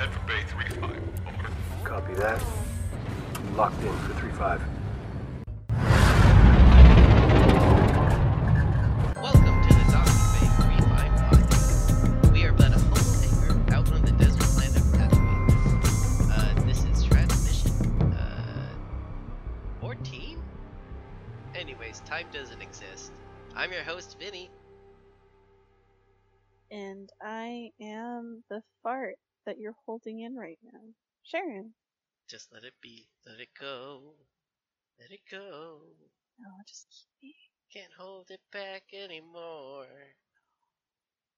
Head for Bay 3-5. Over. Copy that. Locked in for 3-5. Welcome to the Donkey Bay 35 podcast. We are but a humble anchor out on the desert planet of Tatooine. Uh, this is transmission, uh, 14? Anyways, time doesn't exist. I'm your host, Vinny. and I am the fart that you're holding in right now. Sharon. Just let it be. Let it go. Let it go. Oh, just keep me. Can't hold it back anymore.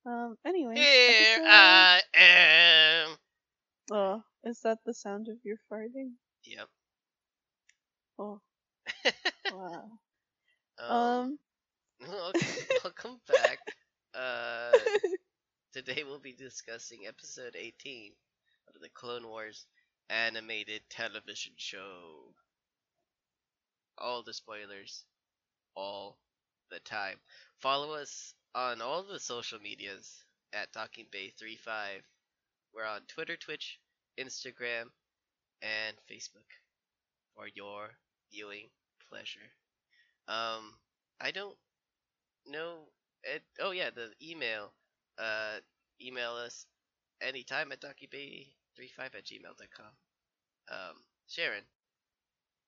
Um, anyway. Here episode- I am. Oh, is that the sound of your farting? Yep. Oh, wow. um, Um, welcome, welcome back. Uh, today we'll be discussing episode 18 of the Clone Wars animated television show. All the spoilers, all the time. Follow us on all the social medias at Talking Bay 35. We're on Twitter, Twitch, Instagram, and Facebook for your viewing pleasure. Um, I don't know. It, oh yeah, the email. Uh, email us anytime at donkey35 at gmail.com. Um, Sharon,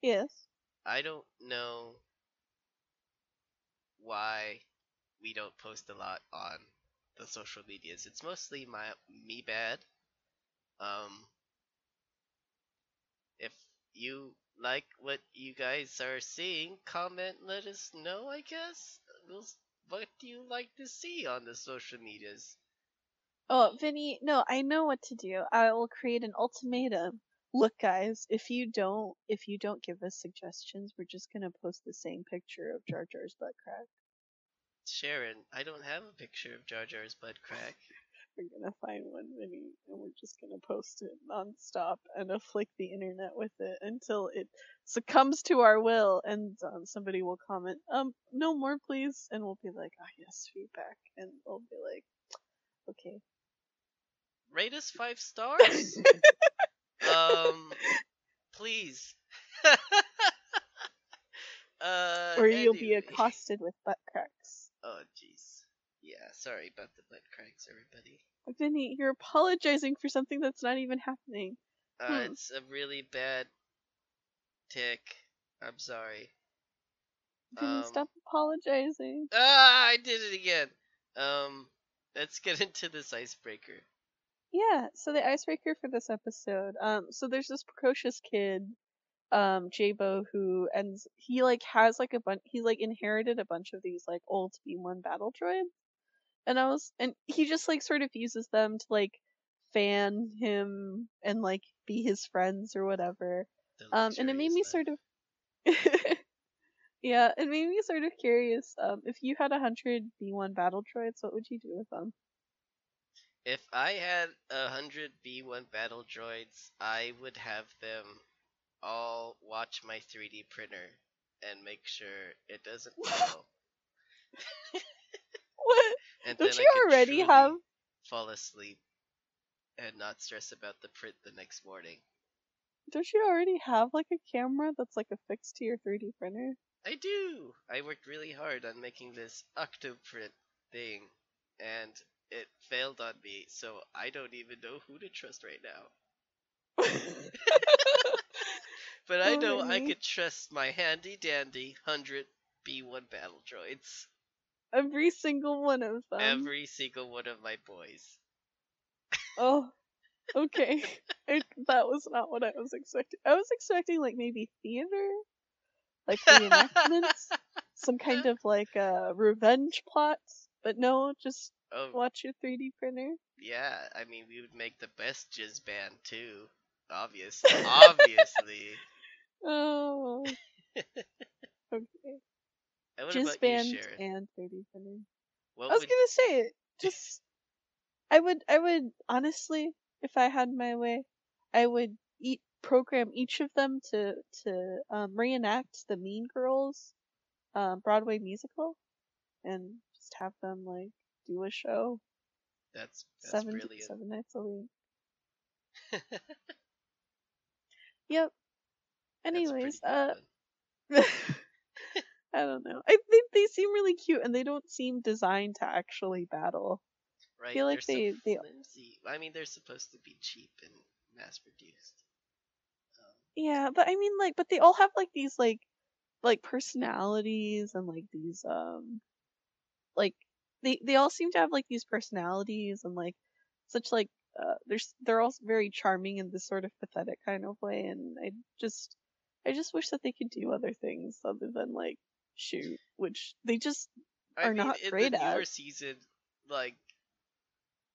yes. I don't know why we don't post a lot on the social medias. It's mostly my me bad. Um, if you like what you guys are seeing, comment, let us know. I guess. We'll, what do you like to see on the social medias? Oh, Vinny, no, I know what to do. I will create an ultimatum. Look, guys, if you don't, if you don't give us suggestions, we're just gonna post the same picture of Jar Jar's butt crack. Sharon, I don't have a picture of Jar Jar's butt crack. We're gonna find one, Vinny, and we're just gonna post it nonstop and afflict the internet with it until it succumbs to our will, and um, somebody will comment, um, no more, please, and we'll be like, ah, yes, feedback, and we'll be like, okay. Rate us five stars. um, please. uh, or you'll be accosted with butt cracks. Oh, jeez. Yeah, sorry about the butt cracks, everybody. Vinny, you're apologizing for something that's not even happening. Uh, Hmm. it's a really bad tick. I'm sorry. Vinny, Um, stop apologizing. Ah, I did it again. Um, let's get into this icebreaker. Yeah, so the icebreaker for this episode, um, so there's this precocious kid, um, Jaybo, who ends, he like has like a bunch, he like inherited a bunch of these like old B1 battle droids, and I was, and he just like sort of uses them to like fan him and like be his friends or whatever. Um, and it made me sort of, yeah, it made me sort of curious. Um, if you had a hundred B1 battle droids, what would you do with them? If I had a hundred B1 battle droids, I would have them all watch my 3D printer and make sure it doesn't fail. What? And Don't then you already have? fall asleep and not stress about the print the next morning. Don't you already have like a camera that's like affixed to your 3D printer? I do. I worked really hard on making this Octoprint thing, and it failed on me, so I don't even know who to trust right now. But I Oh, know I could trust my handy dandy 100 B1 battle droids. Every single one of them. Every single one of my boys. Oh, okay. It, that was not what I was expecting. I was expecting like maybe theater, like reenactments, some kind of like uh revenge plot. But no, just Oh, watch your 3D printer. yeah. I mean, we would make the best jizz band too. Obviously. Obviously. Oh. Okay. And what Jizz band you, and 3D printer. What I was would gonna say it. Just, I would, I would honestly, if I had my way, I would eat program each of them to to um, reenact the Mean Girls um, Broadway musical, and just have them like do a show That's that's seven brilliant. seven nights a week. Yep. Anyways, uh. I don't know. I think they seem really cute, and they don't seem designed to actually battle. right? feel like they're they- so they- flimsy. I mean, they're supposed to be cheap and mass produced. Um, Yeah, but I mean, like, but they all have like these like, like personalities and like these um, like they they all seem to have like these personalities and like such like uh, they're they're all very charming in this sort of pathetic kind of way, and I just I just wish that they could do other things other than like shoot, which they just I Are mean, not in great the newer at. season, like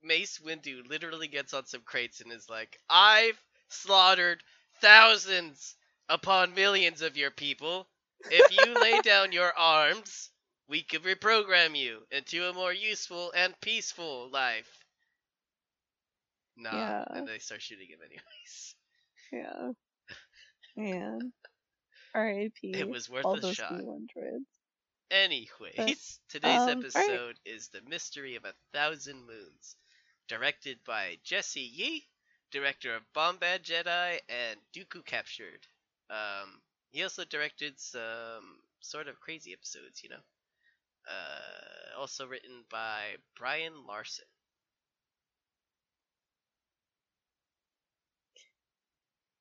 Mace Windu literally gets on some crates and is like, "I've slaughtered thousands upon millions of your people. If you lay down your arms, we could reprogram you into a more useful and peaceful life." Nah, Yeah. and they start shooting him anyways. yeah, man. R.I.P. It was worth all a those shot. B100s. Anyways, today's um, episode is The Mystery of a Thousand Moons, directed by Jesse Yee, director of Bombad Jedi and Dooku Captured. Um, he also directed some sort of crazy episodes, you know. Uh, also written by Brian Larson.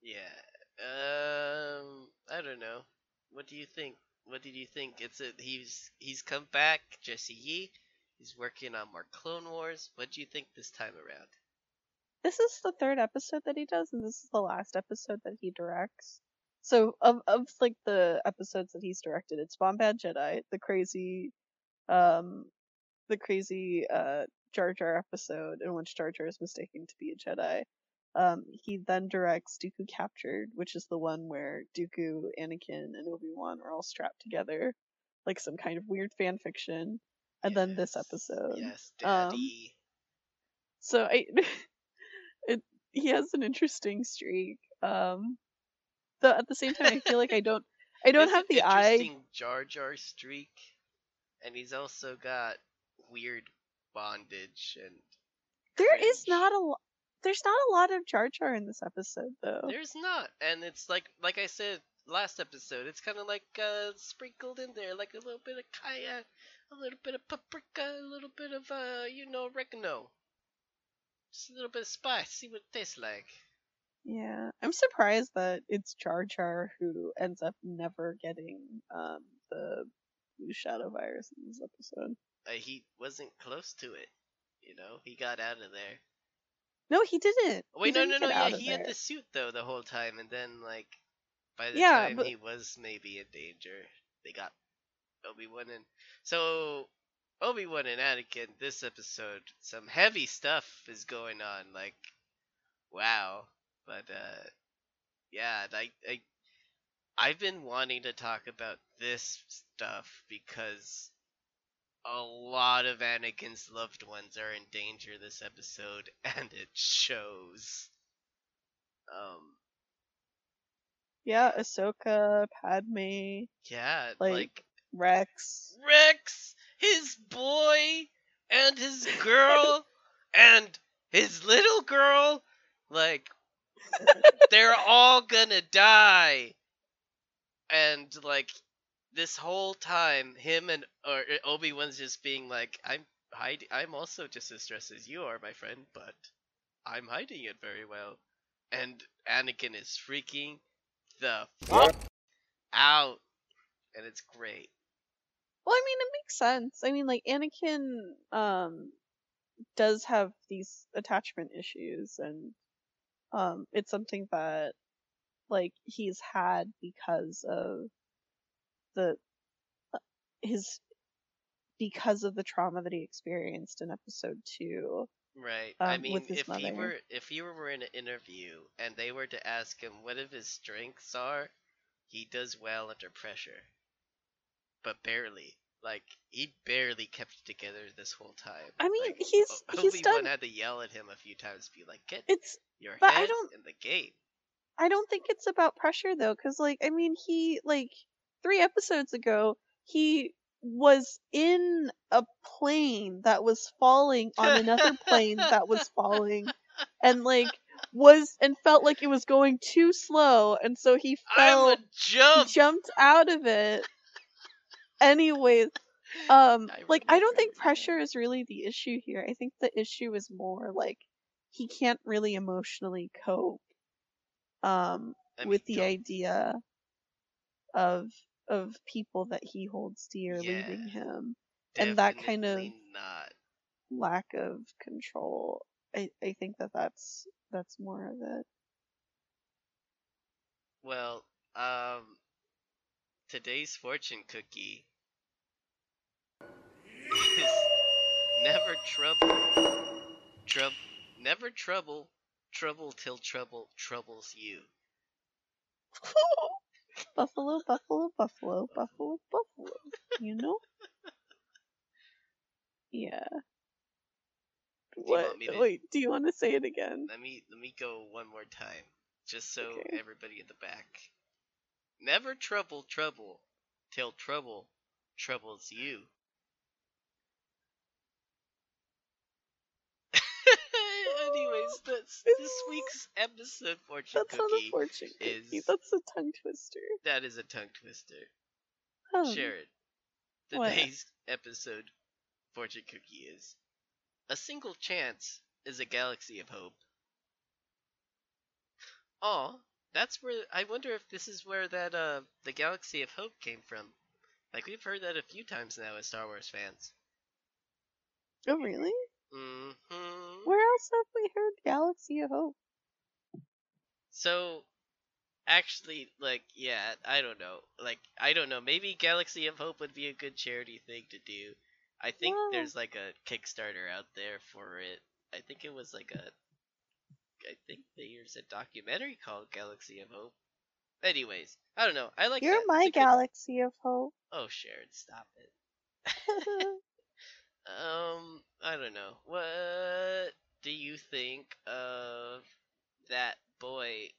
Yeah. Um, I don't know. What do you think? What did you think? It's a he's he's come back, Jesse Yee. He's working on more Clone Wars. What do you think this time around? This is the third episode that he does, and this is the last episode that he directs. So of of like the episodes that he's directed, it's Bombad Jedi, the crazy, um, the crazy uh Jar Jar episode in which Jar Jar is mistaken to be a Jedi. Um, he then directs Dooku Captured, which is the one where Dooku, Anakin, and Obi Wan are all strapped together, like some kind of weird fan fiction. And then this episode. Yes, um, Daddy. So I, it he has an interesting streak. Um, though at the same time, I feel like I don't, I don't It's have the eye. interesting Jar Jar streak, and he's also got weird bondage and. There is cringe. not a, there's not a lot of Jar Jar in this episode though. There's not, and it's like like I said last episode. It's kind of like uh, sprinkled in there, like a little bit of cayenne, a little bit of paprika, a little bit of uh, you know, oregano. Just a little bit of spice. See what it tastes like. Yeah, I'm surprised that it's Jar Jar who ends up never getting um the blue shadow virus in this episode. Uh, he wasn't close to it. You know, he got out of there. No, he didn't. Wait, he no, didn't no, no. Yeah, he had the suit though the whole time, and then like by the Yeah, time but- he was maybe in danger, they got Obi Wan and so Obi Wan and Anakin. This episode, some heavy stuff is going on. Like, wow. But uh, yeah, I, I I've been wanting to talk about this stuff because a lot of Anakin's loved ones are in danger this episode, and it shows. Um, Yeah, Ahsoka, Padme, yeah, Like- like Rex. Rex, his boy, and his girl, and his little girl, like they're all gonna die. And like this whole time, him and or Obi Wan's just being like, "I'm hiding. I'm also just as stressed as you are, my friend, but I'm hiding it very well." And Anakin is freaking the fuck out, and it's great. Well, I mean, it makes sense. I mean, like Anakin um does have these attachment issues, and um it's something that like he's had because of the uh, his because of the trauma that he experienced in episode two. Right. I um, mean, with his if he mother. were if he were in an interview and they were to ask him what of his strengths are, he does well under pressure. But barely. Like he barely kept it together this whole time. I mean, Like, he's O- he's done. had to yell at him a few times, to be like, "Get It's your but I head don't- in the game." I don't think it's about pressure though, because like I mean, he like three episodes ago he was in a plane that was falling on another plane that was falling, and like was and felt like it was going too slow, and so he fell. jump. jumped out of it. Anyways, um, I like I don't think pressure is really the issue here. I think the issue is more like he can't really emotionally cope um I mean, with the don't- idea of of people that he holds dear Yeah. leaving him and that kind of- not. lack of control i i think that that's that's more of it Well, um, today's fortune cookie is never trouble, trouble, never trouble, trouble till trouble troubles you. buffalo buffalo buffalo buffalo buffalo you know yeah what to- wait do you want to say it again Let me let me go one more time, just so Okay. everybody in the back. Never trouble trouble till trouble troubles you. Anyways, that's this week's episode fortune that's not a cookie. fortune cookie is- that's a tongue twister That is a tongue twister. Um, Sharon, what? today's episode fortune cookie is a single chance is a galaxy of hope. Oh, that's where I wonder if this is where that uh the galaxy of hope came from. Like we've heard that a few times now as Star Wars fans. oh really Mm-hmm. Else have we heard galaxy of hope So, actually, like, yeah, I don't know. Like, I don't know. Maybe Galaxy of Hope would be a good charity thing to do. I think Yeah. there's like a Kickstarter out there for it. I think it was like a. I think there's a documentary called Galaxy of Hope. Anyways, I don't know. I like you're that. my good- galaxy of hope Oh, Sharon, stop it. Um, I don't know. What do you think of that boy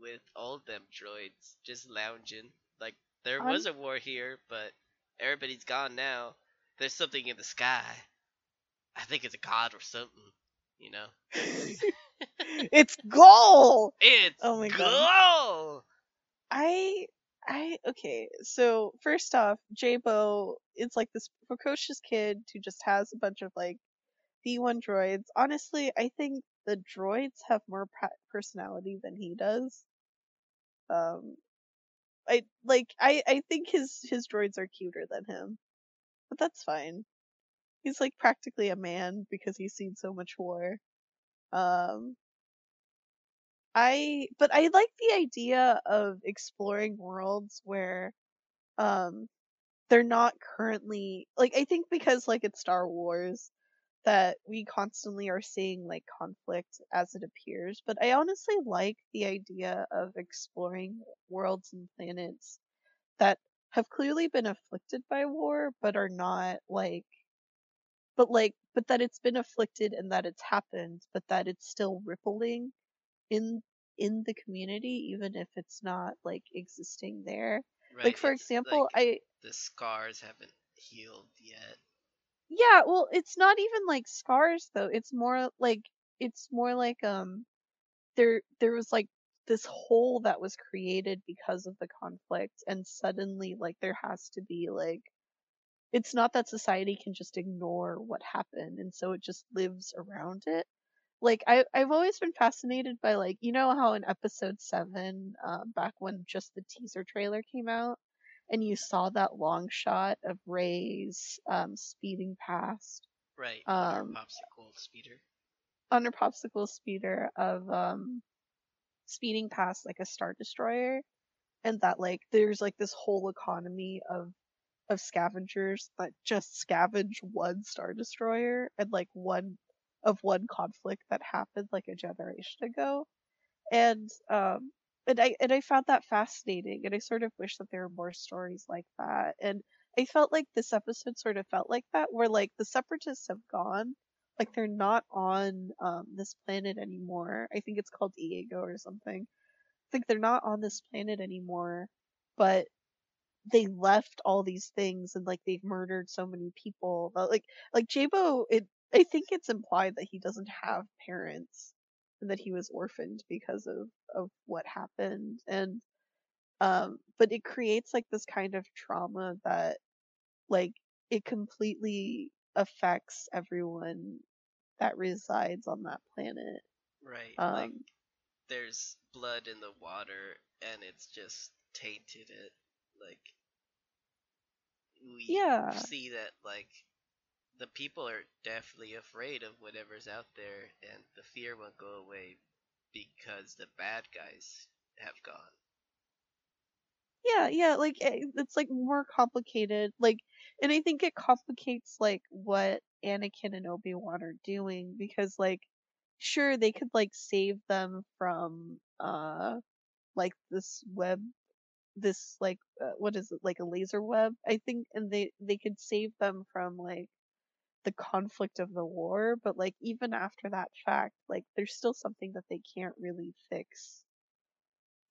with all them droids just lounging? Like there I'm- was a war here, but everybody's gone now. There's something in the sky. I think it's a god or something. You know, it's goal it's Oh my God. I I okay, so first off, J-Bo it's like this precocious kid who just has a bunch of like B1 droids. Honestly, I think the droids have more personality than he does. Um I like I I think his his droids are cuter than him. But that's fine. He's like practically a man because he's seen so much war. Um I but I like the idea of exploring worlds where um they're not currently like I think because like it's Star Wars that we constantly are seeing like conflict as it appears, but I honestly like the idea of exploring worlds and planets that have clearly been afflicted by war but are not like but like but that it's been afflicted and that it's happened but that it's still rippling in in the community even if it's not like existing there Right, like for example like i the scars haven't healed yet. Yeah well it's not even like scars though it's more like it's more like um there there was like this hole that was created because of the conflict and suddenly like there has to be like it's not that society can just ignore what happened and so it just lives around it. Like I, i've always been fascinated by like you know how in episode 7 uh, back when just the teaser trailer came out and you saw that long shot of Rey's um, speeding past Right, Um, popsicle speeder. on her popsicle speeder of um speeding past like a star destroyer and that like there's like this whole economy of of scavengers that just scavenge one star destroyer and like one of one conflict that happened like a generation ago and um and I and I found that fascinating and I sort of wish that there were more stories like that and I felt like this episode sort of felt like that where like the separatists have gone like they're not on um this planet anymore. I think it's called Iego or something. I think they're not on this planet anymore, but they left all these things and like they've murdered so many people. But, like like Jaybo, it I think it's implied that he doesn't have parents. And that he was orphaned because of of what happened and um but it creates like this kind of trauma that like it completely affects everyone that resides on that planet Right. um like there's blood in the water and it's just tainted it. Like we yeah see that like the people are definitely afraid of whatever's out there and the fear won't go away because the bad guys have gone. yeah yeah like it's like more complicated like and i think it complicates like what anakin and obi-wan are doing because like sure they could like save them from uh like this web this like uh, what is it like a laser web i think and they they could save them from like the conflict of the war but like even after that fact like there's still something that they can't really fix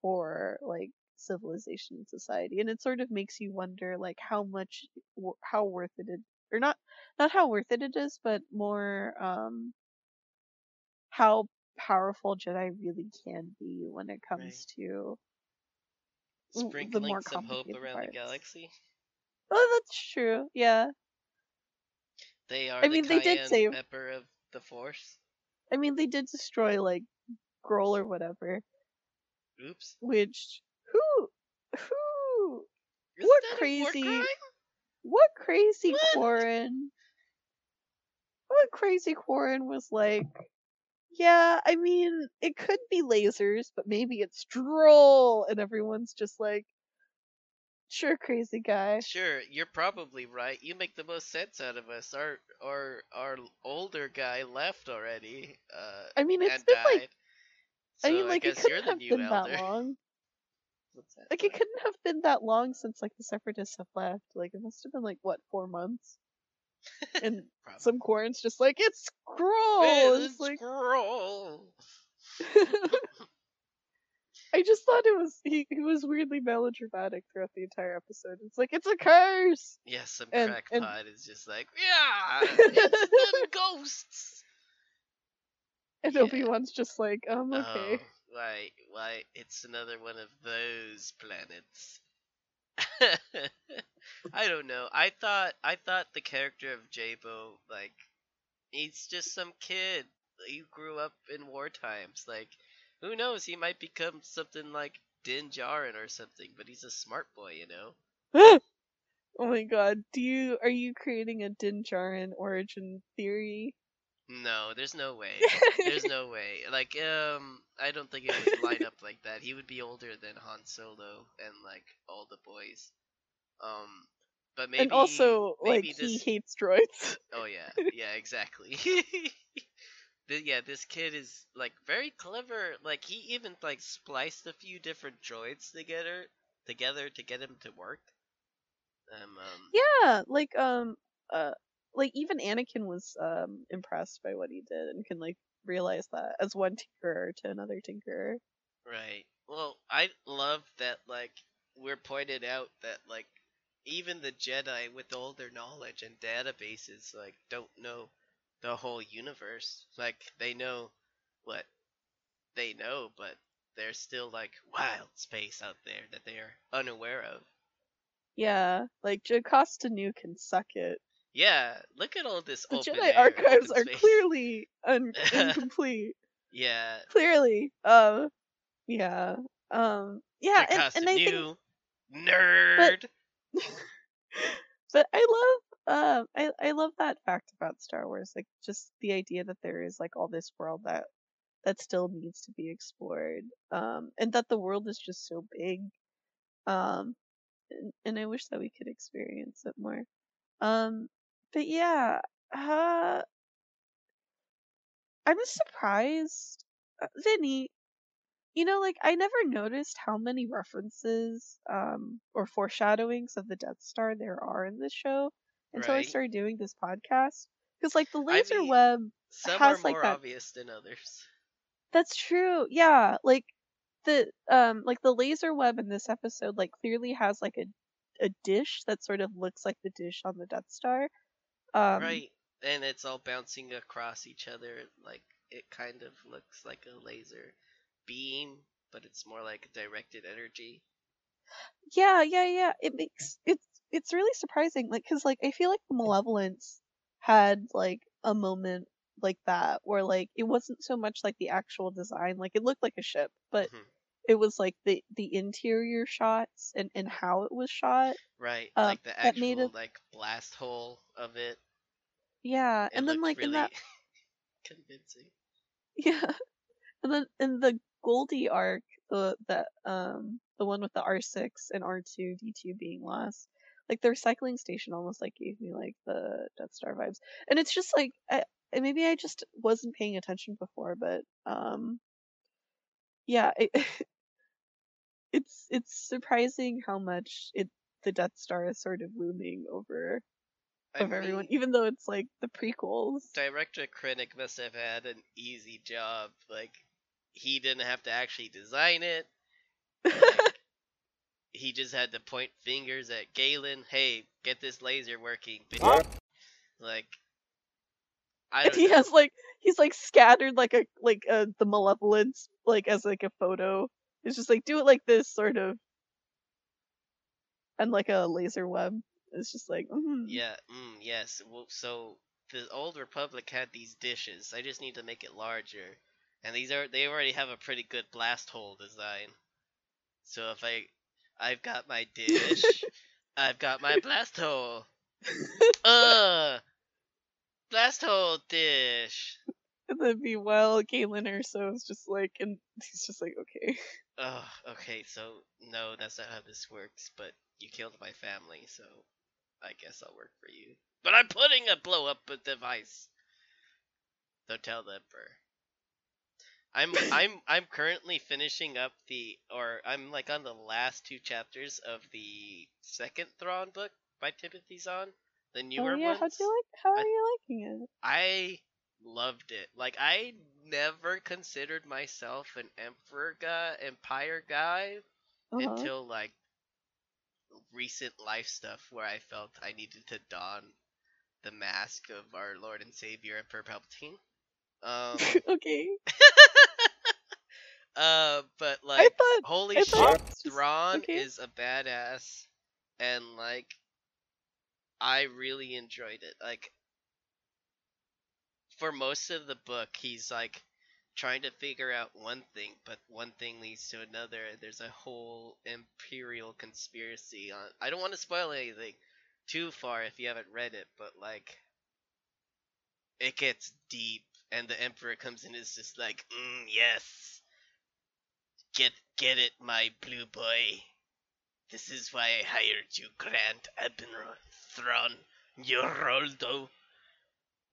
for like civilization and society and it sort of makes you wonder like how much how worth it is or not not how worth it it is but more um how powerful jedi really can be when it comes to Mm, the Sprinkling more some hope around parts. the galaxy. oh that's true yeah They are I the mean, they did save- pepper of the force. i mean they did destroy like Droll or whatever Oops. which who who Isn't What that a war crazy-? What crazy What? Quarren? What crazy Quarren was like? Yeah, I mean, it could be lasers, but maybe it's Droll, and everyone's just like, sure, crazy guy. Sure, you're probably right. You make the most sense out of us. Our our our older guy left already. Uh, I mean, it's been died. like, so I mean, like it guess you're couldn't have been elder. that long. That? Like it couldn't have been that long since like the Separatists have left. Like it must have been like what four months. And some Quarren's just like it's. It's It's like scroll. I just thought it was he, he was weirdly melodramatic throughout the entire episode. It's like it's a curse. Yeah, some And- and- crackpot is just like, yeah, it's them ghosts. And Yeah. Obi Wan's just like, um, okay. Oh, why, why? It's another one of those planets. I don't know. I thought, I thought the character of Jaybo, like, he's just some kid He grew up in war times. Like, who knows? He might become something like Din Djarin or something. But he's a smart boy, you know. oh my god, do you are you creating a Din Djarin origin theory? No, there's no way. There's no way. Like, um, I don't think it would line up like that. He would be older than Han Solo and like all the boys. Um, but maybe. and also, like maybe he hates droids. Oh yeah, yeah, exactly. Th- yeah, this kid is like very clever. Like he even like spliced a few different droids together, together to get him to work. Um, um yeah, like um, uh, like even Anakin was um impressed by what he did and can like realize that as one tinkerer to another tinkerer. Right. Well, I love that like we're pointed out that like even the Jedi with all their knowledge and databases like don't know the whole universe. Like they know what they know, but there's still like wild space out there that they are unaware of. Yeah, like Jocasta Nu can suck it. Yeah, look at all this The open Jedi air, archives open are clearly un- incomplete. Yeah. clearly. Um, yeah. Um, yeah, and, Jocasta and I think, nerd. but I love, um, I I love that fact about Star Wars, like just the idea that there is like all this world that that still needs to be explored, um, and that the world is just so big, um, and, and I wish that we could experience it more. Um, but yeah, uh, I'm surprised, uh, Vinny. You know, like I never noticed how many references um or foreshadowings of the Death Star there are in this show until I started doing this podcast. Because like the laser mean, web, Some has, are like, more that- obvious than others. that's true. Yeah, like the um like the laser web in this episode like clearly has like a a dish that sort of looks like the dish on the Death Star. Um, right. And it's all bouncing across each other like it kind of looks like a laser beam, but it's more like directed energy. Yeah, yeah, yeah. It makes it's it's really surprising, like, cause like I feel like the Malevolence had like a moment like that where like it wasn't so much like the actual design, like it looked like a ship, but Mhm. it was like the the interior shots and and how it was shot. Right, Uh, like the that actual made it- like blast hole of it. Yeah, It and then like really in that convincing. yeah, and then in the Goldie arc, the the um the one with the R six and R two D two being lost, like the recycling station almost like gave me like the Death Star vibes, and it's just like I, maybe I just wasn't paying attention before, but um yeah, it, it's it's surprising how much it the Death Star is sort of looming over I of everyone, mean, even though it's like the prequels. Director Krennic must have had an easy job. Like, he didn't have to actually design it. Like, he just had to point fingers at Galen. Hey, get this laser working. bitch." Like, I he know. has like he's like scattered like a like uh the malevolence like as like a photo. It's just like do it like this sort of, and like a laser web. It's just like mm. Yeah, mm, yes. Well, so the old Republic had these dishes. I just need to make it larger, and these are they already have a pretty good blast hole design. So if I, I've got my dish, I've got my blast hole. Uh, blast hole dish. And then meanwhile, Galen Erso is just like, and he's just like, okay. Oh, okay. So no, that's not how this works. But you killed my family, so I guess I'll work for you. But I'm putting a blow up device. Don't tell the emperor. I'm I'm I'm currently finishing up the or I'm like on the last two chapters of the second Thrawn book by Timothy Zahn, the newer oh yeah, ones. how'd you like? How I- are you liking it? I loved it. Like I never considered myself an emperor guy, empire guy Uh-huh. until like recent life stuff where I felt I needed to don the mask of our Lord and Savior Emperor Palpatine. Um, okay. uh, but like, thought holy I shit, just- Thrawn okay. is a badass, and like, I really enjoyed it. Like, for most of the book, he's like trying to figure out one thing, but one thing leads to another. There's a whole imperial conspiracy on. I don't want to spoil anything too far if you haven't read it, but like, it gets deep, and the emperor comes in is just like, mm, yes, get get it, my blue boy. This is why I hired you, Grand Admiral Thrawn Yoroldo.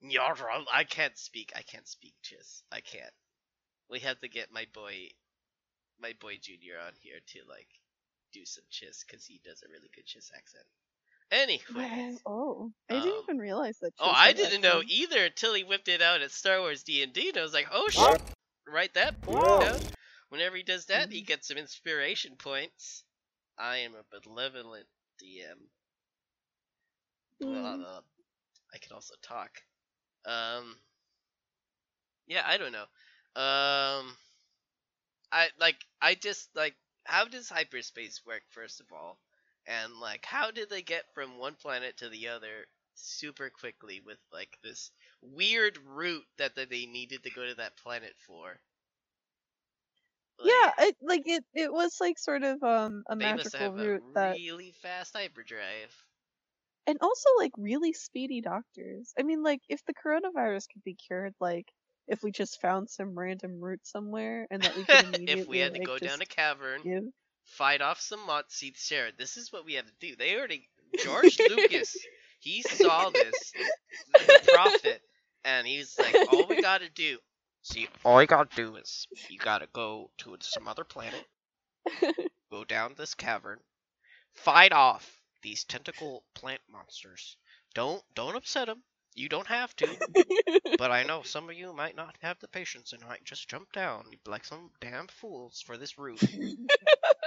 Yorol. I can't speak. I can't speak Chiss. I can't. We have to get my boy, my boy Junior on here to like do some Chiss because he does a really good Chiss accent. Anyways. Oh, I didn't Um, even realize that. Oh, I didn't know thing. either until he whipped it out at Star Wars D and D, and I was like, "Oh shit!" Write that down. Whenever he does that, he gets some inspiration points. I am a benevolent DM. Blah, Mm. blah. I can also talk. Um. Yeah, I don't know. Um. I like. I just like. How does hyperspace work? First of all, and like, how did they get from one planet to the other super quickly with like this weird route that, that they needed to go to that planet for? yeah, it, like it. It was like sort of um a they must magical have route a that, really fast hyperdrive. and also like really speedy doctors. I mean, like if the coronavirus could be cured, like if we just found some random route somewhere and that we could immediately if we had to like, go down a cavern, give. Fight off some Mott see Sarah. This is what we have to do. They already George Lucas, he saw this, the prophet, and he's like, all we gotta do. See, all you gotta do is you gotta go to some other planet, go down this cavern, fight off these tentacle plant monsters. Don't don't upset them. You don't have to, but I know some of you might not have the patience and might just jump down like some damn fools for this route.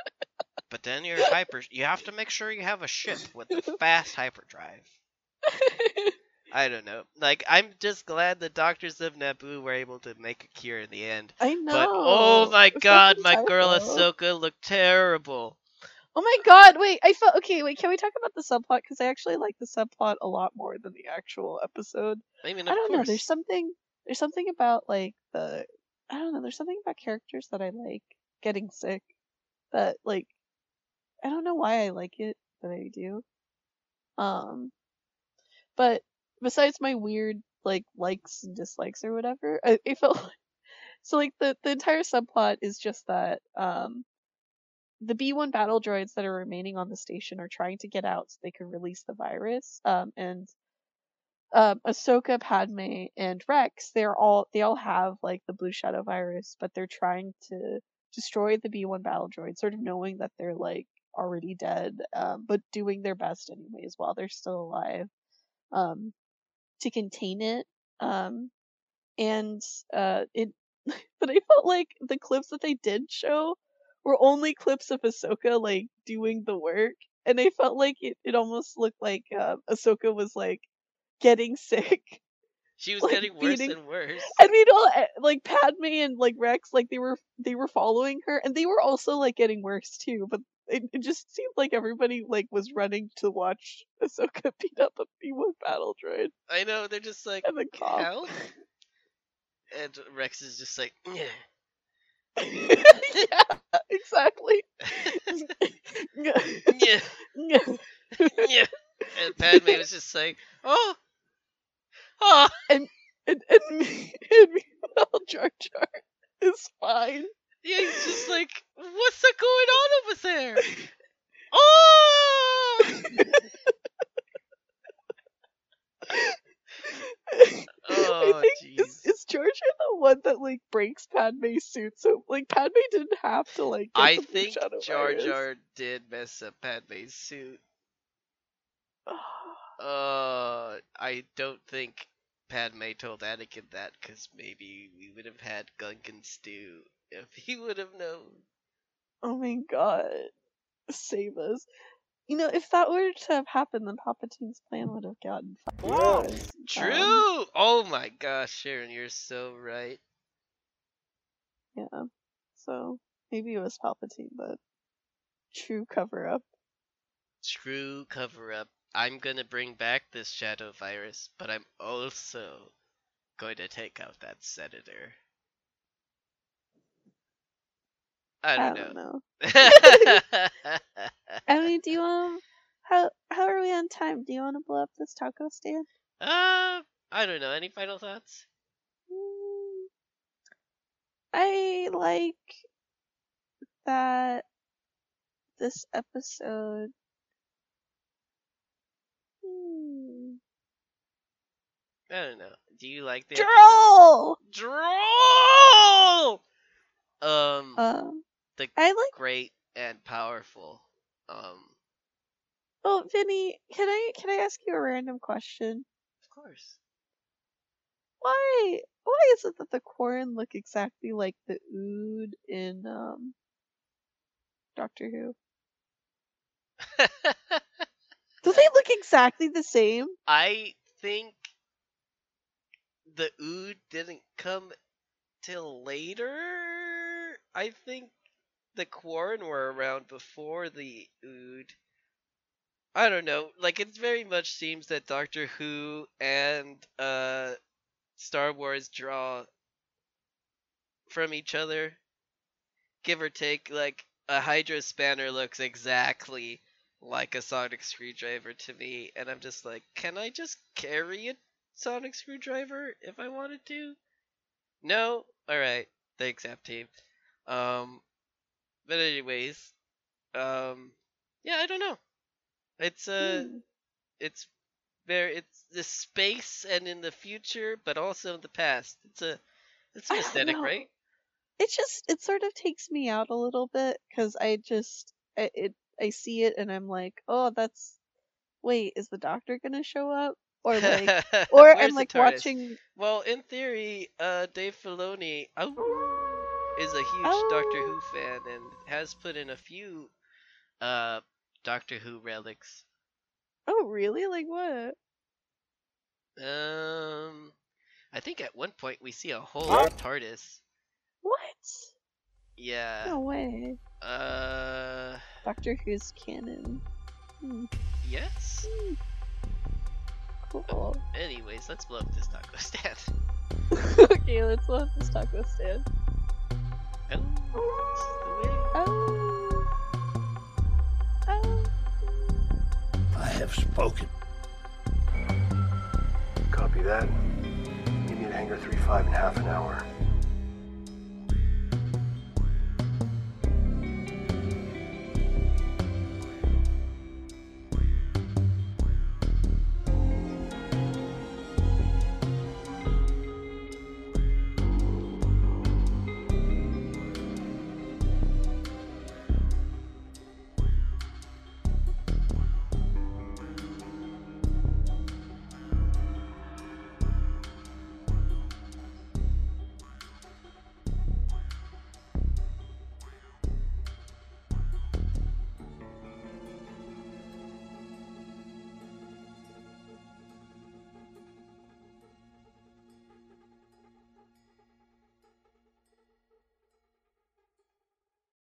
But then your hyper, you have to make sure you have a ship with a fast hyperdrive. I don't know. Like I'm just glad the doctors of Naboo were able to make a cure in the end. I know. But oh my It's god, my girl. Ahsoka looked terrible. Oh my god, wait, I felt okay, wait, can we talk about the subplot? Because I actually like the subplot a lot more than the actual episode. I mean, I don't know, there's something there's something about like the I don't know, there's something about characters that I like getting sick that like I don't know why I like it, but I do. Um but besides my weird like likes and dislikes or whatever, I, I felt like so like the the entire subplot is just that um the B1 battle droids that are remaining on the station are trying to get out so they can release the virus. Um, and um, Ahsoka, Padme, and Rex, they're all they all have like the Blue Shadow virus, but they're trying to destroy the B1 battle droids, sort of knowing that they're like already dead, um, but doing their best anyways while they're still alive, um, to contain it. Um, and uh, it, but I felt like the clips that they did show were only clips of Ahsoka like doing the work, and I felt like it, it almost looked like uh, Ahsoka was like getting sick. She was like, getting worse beating- and worse. I mean, all, eh, like Padme and like Rex, like they were they were following her, and they were also like getting worse too. But it, it just seemed like everybody like was running to watch Ahsoka beat up a B1 battle droid I know they're just like and the cop. and Rex is just like. "Nyeh." yeah, exactly. yeah, nyeh." and Padme was just like, oh, oh. and and me, and meanwhile Jar Jar is fine. Yeah, he's just like, what's that going on over there? Oh! I Oh, think is, jeez. is Jar the one that like breaks Padme's suit? So like Padme didn't have to like. Get I the Blue think Shadow Jar virus. Jar did mess up Padme's suit. Uh, I don't think Padme told Anakin that because maybe we would have had Gungan stew if he would have known. oh my god, save us! You know, if that were to have happened, then Palpatine's plan would have gotten. fucked. Whoa, True. um, oh my gosh, Sharon, you're so right. yeah. So maybe it was Palpatine, but true cover up. True cover up. I'm gonna bring back this shadow virus, but I'm also going to take out that senator. I don't know. know. I mean, do you um, how how are we on time? Do you want to blow up this taco stand? uh, I don't know. Any final thoughts? Mm, I like that this episode. Hmm. I don't know. Do you like the episode? Droll. Droll. Um, Um, the I like. great and powerful. Um, Oh, Vinny, can I can I ask you a random question? of course. Why why is it that the Quarren look exactly like the Ood in um Doctor Who? Do they look exactly the same? I think the Ood didn't come till later. I think the Quarren were around before the Ood. I don't know. Like it very much seems that Doctor Who and uh Star Wars draw from each other. Give or take, like a hydrospanner looks exactly like a sonic screwdriver to me, and I'm just like, can I just carry a sonic screwdriver if I wanted to? No? Alright. Thanks, app team. Um but anyways, um yeah, I don't know. It's uh Hmm. it's very it's the space and in the future, but also in the past. It's a it's an aesthetic, right? it just it sort of takes me out a little bit because I just I, it I see it and I'm like, oh, that's wait, is the doctor gonna show up? Or like, or I'm like watching. Well, in theory, uh, Dave Filoni oh, is a huge Doctor Who Oh. fan and has put in a few uh Doctor Who relics. Oh, really? Like what? Um, I think at one point we see a whole Huh? TARDIS. What? Yeah. No way. Uh, Doctor Who's canon. Hmm, yes. cool. Anyways, let's blow up this taco stand. okay, let's blow up this taco stand. Oh, it's the way. I have spoken. Copy that. Meet me at Hangar 35 in half an hour.